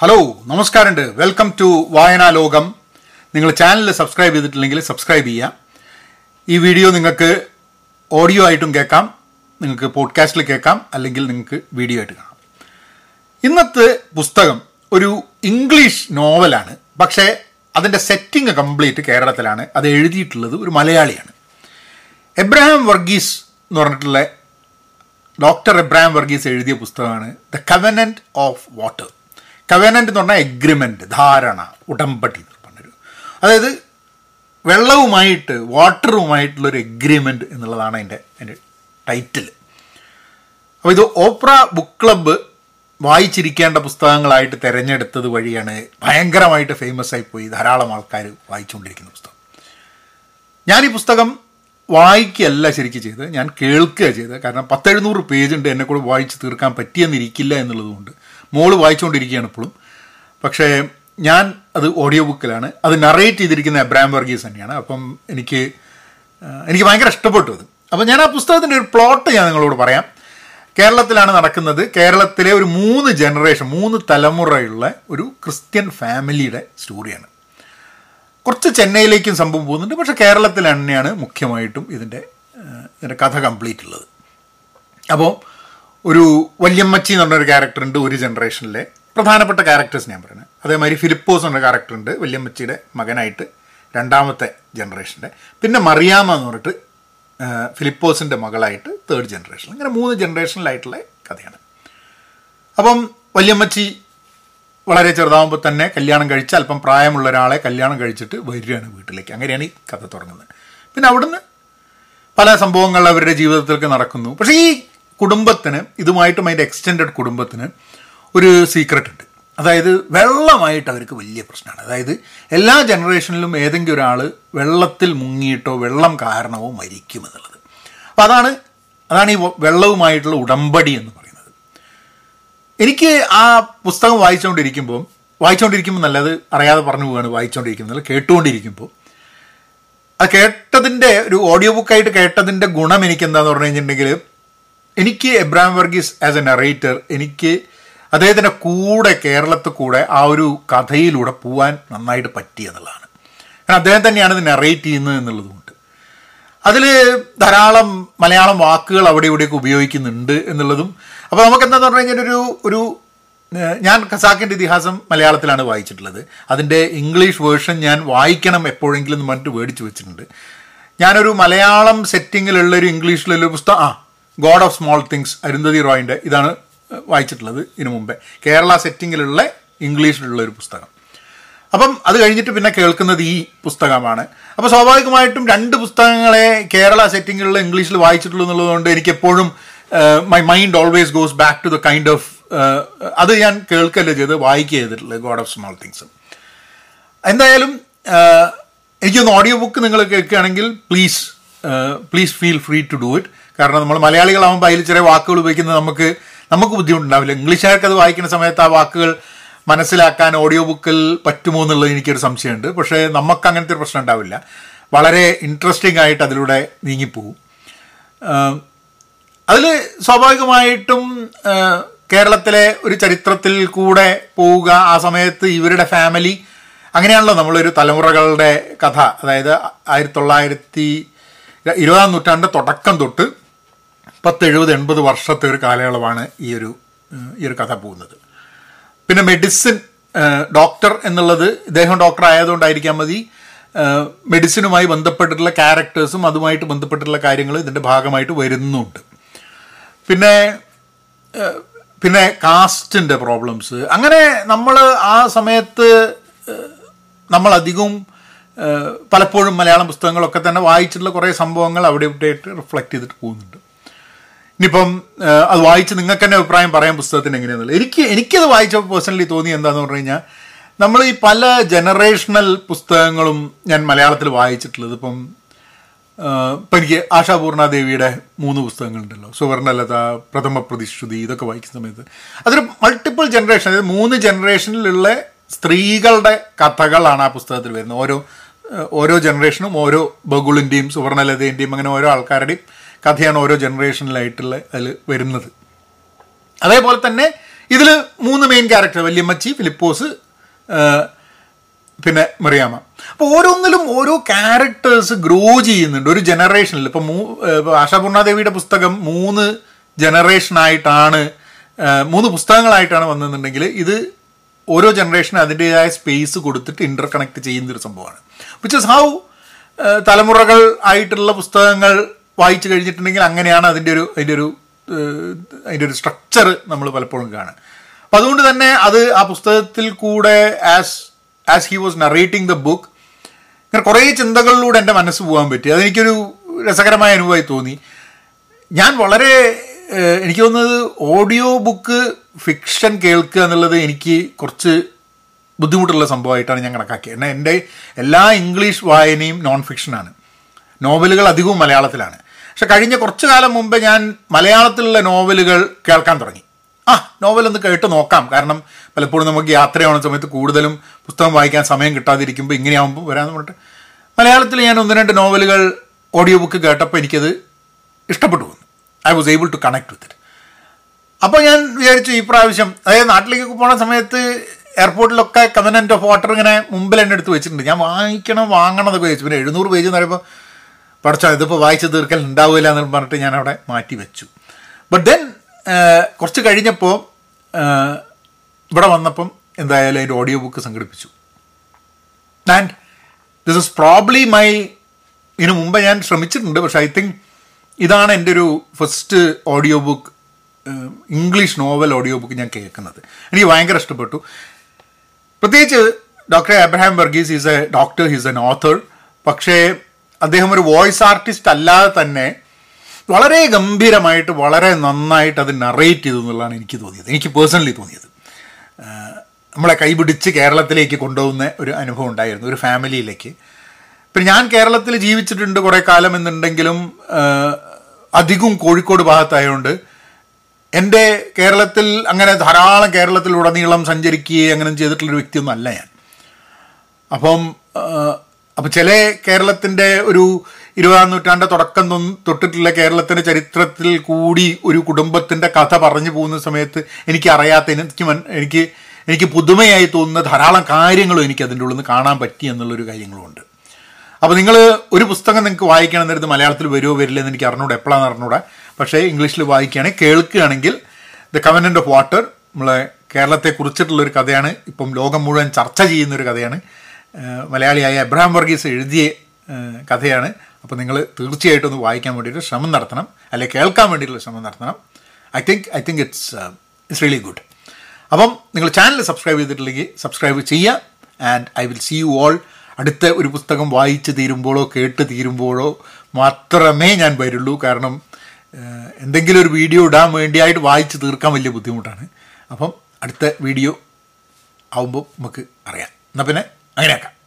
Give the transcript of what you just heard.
Hello നമസ്കാരമുണ്ട്. Welcome to വായനാ ലോകം. നിങ്ങൾ ചാനൽ സബ്സ്ക്രൈബ് ചെയ്തിട്ടില്ലെങ്കിൽ സബ്സ്ക്രൈബ് ചെയ്യുക. ഈ വീഡിയോ നിങ്ങൾക്ക് ഓഡിയോ ആയിട്ടും കേൾക്കാം നിങ്ങൾക്ക് പോഡ്കാസ്റ്റിൽ കേൾക്കാം അല്ലെങ്കിൽ നിങ്ങൾക്ക് വീഡിയോ ആയിട്ട് കാണാം. ഇന്നത്തെ പുസ്തകം ഒരു ഇംഗ്ലീഷ് നോവലാണ് പക്ഷേ അതിന്റെ സെറ്റിംഗ് കംപ്ലീറ്റ് കേരളത്തിലാണ്. അത് എഴുതിയിട്ടുള്ളത് ഒരു മലയാളിയാണ്. എബ്രഹാം വർഗീസ് എന്ന് പറഞ്ഞിട്ടുള്ള ഡോക്ടർ എബ്രഹാം വർഗീസ് എഴുതിയ പുസ്തകമാണ് the covenant of water covenant എന്ന് പറഞ്ഞാൽ എഗ്രിമെന്റ് ധാരണ ഉടമ്പടി പറഞ്ഞൊരു. അതായത് വെള്ളവുമായിട്ട് വാട്ടറുമായിട്ടുള്ളൊരു എഗ്രിമെന്റ് എന്നുള്ളതാണ് അതിന്റെ അതിന്റെ ടൈറ്റിൽ അപ്പോൾ ഇത് ഓപ്ര ബുക്ക് ക്ലബ്ബ് വായിച്ചിരിക്കേണ്ട പുസ്തകങ്ങളായിട്ട് തിരഞ്ഞെടുത്തത് വഴിയാണ് ഭയങ്കരമായിട്ട് ഫേമസ് ആയിപ്പോയി ധാരാളം ആൾക്കാർ വായിച്ചുകൊണ്ടിരിക്കുന്ന പുസ്തകം. ഞാൻ ഈ പുസ്തകം വായിക്കുകയല്ല ശരിക്കും ചെയ്തത് ഞാൻ കേൾക്കുക ചെയ്തത്. കാരണം പത്തെഴുന്നൂറ് പേജ് ഉണ്ട് എന്നെ കൂടെ വായിച്ച് തീർക്കാൻ പറ്റിയെന്നിരിക്കില്ല എന്നുള്ളതുകൊണ്ട് മോൾ വായിച്ചുകൊണ്ടിരിക്കുകയാണ് ഇപ്പോഴും. പക്ഷേ ഞാൻ അത് ഓഡിയോ ബുക്കിലാണ് അത് നറേറ്റ് ചെയ്തിരിക്കുന്ന എബ്രാം വർഗീസ് തന്നെയാണ്. അപ്പം എനിക്ക് എനിക്ക് ഭയങ്കര ഇഷ്ടപ്പെട്ടു അത്. അപ്പം ഞാൻ ആ പുസ്തകത്തിന്റെ ഒരു പ്ലോട്ട് ഞാൻ നിങ്ങളോട് പറയാം. കേരളത്തിലാണ് നടക്കുന്നത്. കേരളത്തിലെ ഒരു മൂന്ന് ജനറേഷൻ മൂന്ന് തലമുറയുള്ള ഒരു ക്രിസ്ത്യൻ ഫാമിലിയുടെ സ്റ്റോറിയാണ് കുറച്ച് ചെന്നൈയിലേക്കും സംഭവം പോകുന്നുണ്ട്. പക്ഷെ കേരളത്തിൽ തന്നെയാണ് മുഖ്യമായിട്ടും ഇതിന്റെ ഇതിന്റെ കഥ കംപ്ലീറ്റ് ഉള്ളത്. അപ്പോൾ ഒരു വല്യമ്മച്ചി എന്ന് പറഞ്ഞൊരു ക്യാരക്ടർ ഉണ്ട് ഒരു ജനറേഷനിലെ പ്രധാനപ്പെട്ട ക്യാരക്ടേഴ്സ് ഞാൻ പറയുന്നത് അതേമാതിരി ഫിലിപ്പോസ് എന്ന ക്യാരക്ടർ ഉണ്ട് വല്യമ്മച്ചിയുടെ മകനായിട്ട് രണ്ടാമത്തെ ജനറേഷന്റെ പിന്നെ മറിയാമ എന്ന് പറഞ്ഞിട്ട് ഫിലിപ്പോസിന്റെ മകളായിട്ട് തേർഡ് ജനറേഷൻ ഇങ്ങനെ മൂന്ന് ജനറേഷനിലായിട്ടുള്ള കഥയാണ്. അപ്പം വല്യമ്മച്ചി വളരെ ചെറുതാകുമ്പോൾ തന്നെ കല്യാണം കഴിച്ച് അല്പം പ്രായമുള്ള ഒരാളെ കല്യാണം കഴിച്ചിട്ട് വരികയാണ് വീട്ടിലേക്ക്. അങ്ങനെയാണ് ഈ കഥ തുടങ്ങുന്നത്. പിന്നെ അവിടുന്ന് പല സംഭവങ്ങൾ അവരുടെ ജീവിതത്തിലേക്ക് നടക്കുന്നു. പക്ഷേ ഈ കുടുംബത്തിന് ഇതുമായിട്ടും അതിന്റെ എക്സ്റ്റെൻഡഡ് കുടുംബത്തിന് ഒരു സീക്രട്ട് ഉണ്ട്. അതായത് വെള്ളമായിട്ട് അവർക്ക് വലിയ പ്രശ്നമാണ്. അതായത് എല്ലാ ജനറേഷനിലും ഏതെങ്കിലും ഒരാൾ വെള്ളത്തിൽ മുങ്ങിയിട്ടോ വെള്ളം കാരണമോ മരിക്കും എന്നുള്ളത്. അപ്പോൾ അതാണ് അതാണ് ഈ വെള്ളവുമായിട്ടുള്ള ഉടമ്പടി എന്ന് പറയുന്നത്. എനിക്ക് ആ പുസ്തകം വായിച്ചുകൊണ്ടിരിക്കുമ്പോൾ വായിച്ചുകൊണ്ടിരിക്കുമ്പോൾ നല്ലത് അറിയാതെ പറഞ്ഞു പോവുകയാണ് വായിച്ചുകൊണ്ടിരിക്കുന്നത് കേട്ടുകൊണ്ടിരിക്കുമ്പോൾ അത് കേട്ടതിന്റെ ഒരു ഓഡിയോ ബുക്കായിട്ട് കേട്ടതിന്റെ ഗുണം എനിക്ക് എന്താന്ന് പറഞ്ഞു കഴിഞ്ഞിട്ടുണ്ടെങ്കിൽ എനിക്ക് Abraham Verghese as a narrator എനിക്ക് അദ്ദേഹത്തിന്റെ കൂടെ കേരളത്തിൽ കൂടെ ആ ഒരു കഥയിലൂടെ പോവാൻ നന്നായിട്ട് പറ്റി എന്നുള്ളതാണ്. കാരണം അദ്ദേഹം തന്നെയാണ് ഇത് നറേറ്റ് ചെയ്യുന്നത് എന്നുള്ളതുകൊണ്ട്. അതിൽ ധാരാളം മലയാളം വാക്കുകൾ അവിടെ ഇവിടെയൊക്കെ ഉപയോഗിക്കുന്നുണ്ട് എന്നുള്ളതും. അപ്പോൾ നമുക്ക് എന്താന്ന് പറഞ്ഞു കഴിഞ്ഞാൽ ഒരു ഒരു ഞാൻ ഖസാക്കിന്റെ ഇതിഹാസം മലയാളത്തിലാണ് വായിച്ചിട്ടുള്ളത്. അതിന്റെ ഇംഗ്ലീഷ് വേർഷൻ ഞാൻ വായിക്കണം എപ്പോഴെങ്കിലും എന്ന് പറഞ്ഞിട്ട് മേടിച്ച് വെച്ചിട്ടുണ്ട്. ഞാനൊരു മലയാളം സെറ്റിങ്ങിലുള്ള ഒരു ഇംഗ്ലീഷിലുള്ള പുസ്തകം the God of small things Arundhati റോയിന്റെ ഇതാണ് വായിച്ചിട്ടുള്ളത് ഇതിനു മുമ്പേ. കേരള സെറ്റിങ്ങിലുള്ള ഇംഗ്ലീഷിലുള്ള ഒരു പുസ്തകം. അപ്പം അത് കഴിഞ്ഞിട്ട് പിന്നെ കേൾക്കുന്നത് ഈ പുസ്തകമാണ്. അപ്പോൾ സ്വാഭാവികമായിട്ടും രണ്ട് പുസ്തകങ്ങളെ കേരള സെറ്റിങ്ങിലുള്ള ഇംഗ്ലീഷിൽ വായിച്ചിട്ടുള്ളൂ എന്നുള്ളതുകൊണ്ട് എനിക്ക് എപ്പോഴും my mind always goes back to the kind of അത് ഞാൻ കേൾക്കല്ലേ ചെയ്ത് വായിക്കുക ചെയ്തിട്ടുള്ളത് ഗോഡ് ഓഫ് സ്മോൾ തിങ്സ് എന്തായാലും എനിക്കൊന്ന് ഓഡിയോ ബുക്ക് നിങ്ങൾ കേൾക്കുകയാണെങ്കിൽ please please feel free to do it കാരണം നമ്മൾ മലയാളികളാകുമ്പോൾ അതിൽ ചെറിയ വാക്കുകൾ ഉപയോഗിക്കുന്നത് നമുക്ക് നമുക്ക് ബുദ്ധിമുട്ടുണ്ടാവില്ല. ഇംഗ്ലീഷുകാർക്ക് അത് വായിക്കുന്ന സമയത്ത് ആ വാക്കുകൾ മനസ്സിലാക്കാൻ ഓഡിയോ ബുക്കിൽ പറ്റുമോ എന്നുള്ളത് എനിക്കൊരു സംശയമുണ്ട്. പക്ഷേ നമുക്ക് അങ്ങനത്തെ ഒരു പ്രശ്നം ഉണ്ടാവില്ല. വളരെ ഇൻട്രസ്റ്റിംഗ് ആയിട്ട് അതിലൂടെ നീങ്ങിപ്പോവും. അതിൽ സ്വാഭാവികമായിട്ടും കേരളത്തിലെ ഒരു ചരിത്രത്തിൽ കൂടെ പോവുക ആ സമയത്ത് ഇവരുടെ ഫാമിലി അങ്ങനെയാണല്ലോ നമ്മളൊരു തലമുറകളുടെ കഥ. അതായത് ആയിരത്തി തൊള്ളായിരത്തി ഇരുപതാം നൂറ്റാണ്ട് തുടക്കം തൊട്ട് പത്ത് എഴുപത് എൺപത് വർഷത്തെ ഒരു കാലയളവാണ് ഈ ഒരു ഈ ഒരു കഥ പോകുന്നത്. പിന്നെ മെഡിസിൻ ഡോക്ടർ എന്നുള്ളത് ഇദ്ദേഹം ഡോക്ടർ ആയതുകൊണ്ടായിരിക്കാൻ മതി. മെഡിസിനുമായി ബന്ധപ്പെട്ടിട്ടുള്ള ക്യാരക്ടേഴ്സും അതുമായിട്ട് ബന്ധപ്പെട്ടിട്ടുള്ള കാര്യങ്ങൾ ഇതിന്റെ ഭാഗമായിട്ട് വരുന്നുണ്ട്. പിന്നെ പിന്നെ കാസ്റ്റിന്റെ പ്രോബ്ലംസ്. അങ്ങനെ നമ്മൾ ആ സമയത്ത് നമ്മളധികവും പലപ്പോഴും മലയാളം പുസ്തകങ്ങളൊക്കെ തന്നെ വായിച്ചിട്ടുള്ള കുറേ സംഭവങ്ങൾ അവിടെ ഇവിടെയായിട്ട് റിഫ്ലക്റ്റ് ചെയ്തിട്ട് പോകുന്നുണ്ട്. ഇനിയിപ്പം അത് വായിച്ച് നിങ്ങൾക്ക് തന്നെ അഭിപ്രായം പറയാൻ പുസ്തകത്തിന് എങ്ങനെയാണെന്നുള്ളത് എനിക്ക് എനിക്കത് വായിച്ചപ്പോൾ പേഴ്സണലി തോന്നി എന്താണെന്ന് പറഞ്ഞു കഴിഞ്ഞാൽ നമ്മൾ ഈ പല ജനറേഷണൽ പുസ്തകങ്ങളും ഞാൻ മലയാളത്തിൽ വായിച്ചിട്ടുള്ളത്. ഇപ്പം ഇപ്പം എനിക്ക് ആശാപൂർണ ദേവിയുടെ മൂന്ന് പുസ്തകങ്ങളുണ്ടല്ലോ. സുവർണലത പ്രഥമ പ്രതിശ്രുതി ഇതൊക്കെ വായിക്കുന്ന സമയത്ത്. അതൊരു മൾട്ടിപ്പിൾ ജനറേഷൻ അതായത് മൂന്ന് ജനറേഷനിലുള്ള സ്ത്രീകളുടെ കഥകളാണ് ആ പുസ്തകത്തിൽ വരുന്നത്. ഓരോ ഓരോ ജനറേഷനും ഓരോ ബഗുളിന്റെയും സുവർണലതേന്റെയും അങ്ങനെ ഓരോ ആൾക്കാരുടെയും കഥയാണ് ഓരോ ജനറേഷനിലായിട്ടുള്ള അതിൽ വരുന്നത്. അതേപോലെ തന്നെ ഇതിൽ മൂന്ന് മെയിൻ ക്യാരക്ടർ വല്യമ്മച്ചി ഫിലിപ്പോസ് പിന്നെ മറിയാമ അപ്പോൾ ഓരോന്നിലും ഓരോ ക്യാരക്ടേഴ്സ് ഗ്രോ ചെയ്യുന്നുണ്ട്. ഒരു ജനറേഷനിൽ ഇപ്പോൾ മൂ ആശാപൂർണാദേവിയുടെ പുസ്തകം മൂന്ന് ജനറേഷനായിട്ടാണ് മൂന്ന് പുസ്തകങ്ങളായിട്ടാണ് വന്നതെന്നുണ്ടെങ്കിൽ ഇത് ഓരോ ജനറേഷനും അതിന്റെതായ സ്പേസ് കൊടുത്തിട്ട് ഇന്റർ കണക്ട് ചെയ്യുന്നൊരു സംഭവമാണ്. വിച്ച് ഇസ് ഹൗ തലമുറകൾ ആയിട്ടുള്ള പുസ്തകങ്ങൾ വായിച്ചു കഴിഞ്ഞിട്ടുണ്ടെങ്കിൽ അങ്ങനെയാണ് അതിന്റെ ഒരു അതിന്റെ ഒരു അതിന്റെ ഒരു സ്ട്രക്ചർ നമ്മൾ പലപ്പോഴും കാണുക. അപ്പം അതുകൊണ്ട് തന്നെ അത് ആ പുസ്തകത്തിൽ കൂടെ as as he was narrating the book ഇങ്ങനെ കുറേ ചിന്തകളിലൂടെ എന്റെ മനസ്സ് പോകാൻ പറ്റി. അതെനിക്കൊരു രസകരമായ അനുഭവമായി തോന്നി. ഞാൻ വളരെ എനിക്ക് തോന്നുന്നത് ഓഡിയോ ബുക്ക് ഫിക്ഷൻ കേൾക്കുക എന്നുള്ളത് എനിക്ക് കുറച്ച് ബുദ്ധിമുട്ടുള്ള സംഭവമായിട്ടാണ് ഞാൻ കണക്കാക്കിയത്. എന്നാൽ എന്റെ എല്ലാ ഇംഗ്ലീഷ് വായനയും നോൺ ഫിക്ഷനാണ് നോവലുകൾ അധികവും മലയാളത്തിലാണ്. പക്ഷെ കഴിഞ്ഞ കുറച്ച് കാലം മുമ്പ് ഞാൻ മലയാളത്തിലുള്ള നോവലുകൾ കേൾക്കാൻ തുടങ്ങി. ആ നോവലൊന്ന് കേട്ട് നോക്കാം. കാരണം പലപ്പോഴും നമുക്ക് യാത്രയാവുന്ന സമയത്ത് കൂടുതലും പുസ്തകം വായിക്കാൻ സമയം കിട്ടാതിരിക്കുമ്പോൾ ഇങ്ങനെയാവുമ്പോൾ വരാമെന്ന് പറഞ്ഞിട്ട് മലയാളത്തിൽ ഞാൻ ഒന്ന് രണ്ട് നോവലുകൾ ഓഡിയോ ബുക്ക് കേട്ടപ്പോൾ എനിക്കത് ഇഷ്ടപ്പെട്ടു I was able to connect with it അപ്പോൾ ഞാൻ വിചാരിച്ചു ഈ പ്രാവശ്യം അതായത് നാട്ടിലേക്ക് പോണ സമയത്ത് എയർപോർട്ടിലൊക്കെ കമനന്റ് ഓഫ് വാട്ടർ ഇങ്ങനെ മുമ്പിൽ എന്നെ എടുത്ത് വെച്ചിട്ടുണ്ട്. ഞാൻ വാങ്ങിക്കണം വാങ്ങണം എന്നൊക്കെ വെച്ചു. പിന്നെ എഴുന്നൂറ് പേജ് എന്ന് പറയുമ്പോൾ പഠിച്ചോ ഇതിപ്പോൾ വായിച്ച് തീർക്കൽ ഉണ്ടാവില്ല എന്ന് പറഞ്ഞിട്ട് ഞാൻ അവിടെ മാറ്റി വെച്ചു. ബട്ട് ദെൻ കുറച്ച് കഴിഞ്ഞപ്പോൾ ഇവിടെ വന്നപ്പം എന്തായാലും അതിന്റെ ഓഡിയോ ബുക്ക് സംഘടിപ്പിച്ചു. And this is probably my ഇതിനു മുമ്പ് ഞാൻ ശ്രമിച്ചിട്ടുണ്ട്. പക്ഷേ ഐ തിങ്ക് ഇതാണ് എന്റെ ഒരു first audio book English novel audio book ഞാൻ കേൾക്കുന്നത്. എനിക്ക് ഭയങ്കര ഇഷ്ടപ്പെട്ടു. പ്രത്യേകിച്ച് doctor Abraham Verghese is a doctor he's an author പക്ഷേ അദ്ദേഹം ഒരു വോയിസ് ആർട്ടിസ്റ്റ് അല്ലാതെ തന്നെ വളരെ ഗംഭീരമായിട്ട് വളരെ നന്നായിട്ട് അത് നറേറ്റ് ചെയ്തു എന്നുള്ളതാണ് എനിക്ക് തോന്നിയത്. എനിക്ക് പേഴ്സണലി തോന്നിയത്. നമ്മളെ കൈപിടിച്ച് കേരളത്തിലേക്ക് കൊണ്ടുപോകുന്ന ഒരു അനുഭവം ഉണ്ടായിരുന്നു ഒരു ഫാമിലിയിലേക്ക് പിന്നെ ഞാൻ കേരളത്തിൽ ജീവിച്ചിട്ടുണ്ട് കുറേ കാലം എന്നുണ്ടെങ്കിലും അധികവും കോഴിക്കോട് ഭാഗത്തായതുകൊണ്ട് എന്റെ കേരളത്തിൽ അങ്ങനെ ധാരാളം കേരളത്തിലുടനീളം സഞ്ചരിക്കുകയും അങ്ങനെ ചെയ്തിട്ടുള്ളൊരു വ്യക്തിയൊന്നും അല്ല ഞാൻ. അപ്പം അപ്പം ചില കേരളത്തിന്റെ ഒരു ഇരുപതാം നൂറ്റാണ്ട് തുടക്കം തൊട്ടിട്ടുള്ള കേരളത്തിന്റെ ചരിത്രത്തിൽ കൂടി ഒരു കുടുംബത്തിന്റെ കഥ പറഞ്ഞു പോകുന്ന സമയത്ത് എനിക്ക് അറിയാത്ത എനിക്ക് എനിക്ക് എനിക്ക് പുതുമയായി തോന്നുന്ന ധാരാളം കാര്യങ്ങളും എനിക്ക് അതിന്റെ ഉള്ളിൽ നിന്ന് കാണാൻ പറ്റി എന്നുള്ളൊരു കാര്യങ്ങളുമുണ്ട്. അപ്പോൾ നിങ്ങൾ ഒരു പുസ്തകം നിങ്ങൾക്ക് വായിക്കണം എന്നിരുന്ന് മലയാളത്തിൽ വരുമോ വരില്ല എന്ന് എനിക്ക് അറിഞ്ഞൂടെ എപ്പോഴാണ് അറിഞ്ഞൂടെ. പക്ഷേ ഇംഗ്ലീഷിൽ വായിക്കുകയാണെങ്കിൽ കേൾക്കുകയാണെങ്കിൽ ദ കവനന്റ് ഓഫ് വാട്ടർ നമ്മളെ കേരളത്തെ കുറിച്ചിട്ടുള്ളൊരു കഥയാണ്. ഇപ്പം ലോകം മുഴുവൻ ചർച്ച ചെയ്യുന്ന ഒരു കഥയാണ് മലയാളിയായ എബ്രഹാം വർഗീസ് എഴുതിയ കഥയാണ്. അപ്പോൾ നിങ്ങൾ തീർച്ചയായിട്ടും ഒന്ന് വായിക്കാൻ വേണ്ടിയിട്ട് ശ്രമം നടത്തണം. അല്ലെങ്കിൽ കേൾക്കാൻ വേണ്ടിയിട്ടുള്ള ശ്രമം നടത്തണം. I think I think it's it's really good അപ്പം നിങ്ങൾ ചാനൽ സബ്സ്ക്രൈബ് ചെയ്തിട്ടില്ലെങ്കിൽ സബ്സ്ക്രൈബ് ചെയ്യുക. And I will see you all അടുത്ത ഒരു പുസ്തകം വായിച്ച് തീരുമ്പോഴോ കേട്ട് തീരുമ്പോഴോ മാത്രമേ ഞാൻ വരുള്ളൂ. കാരണം എന്തെങ്കിലും ഒരു വീഡിയോ ഇടാൻ വേണ്ടിയായിട്ട് വായിച്ച് തീർക്കാൻ വലിയ ബുദ്ധിമുട്ടാണ്. അപ്പം അടുത്ത വീഡിയോ ആവുമ്പോൾ നമുക്ക് അറിയാം. എന്നാൽ പിന്നെ അങ്ങനെയാക്കാം.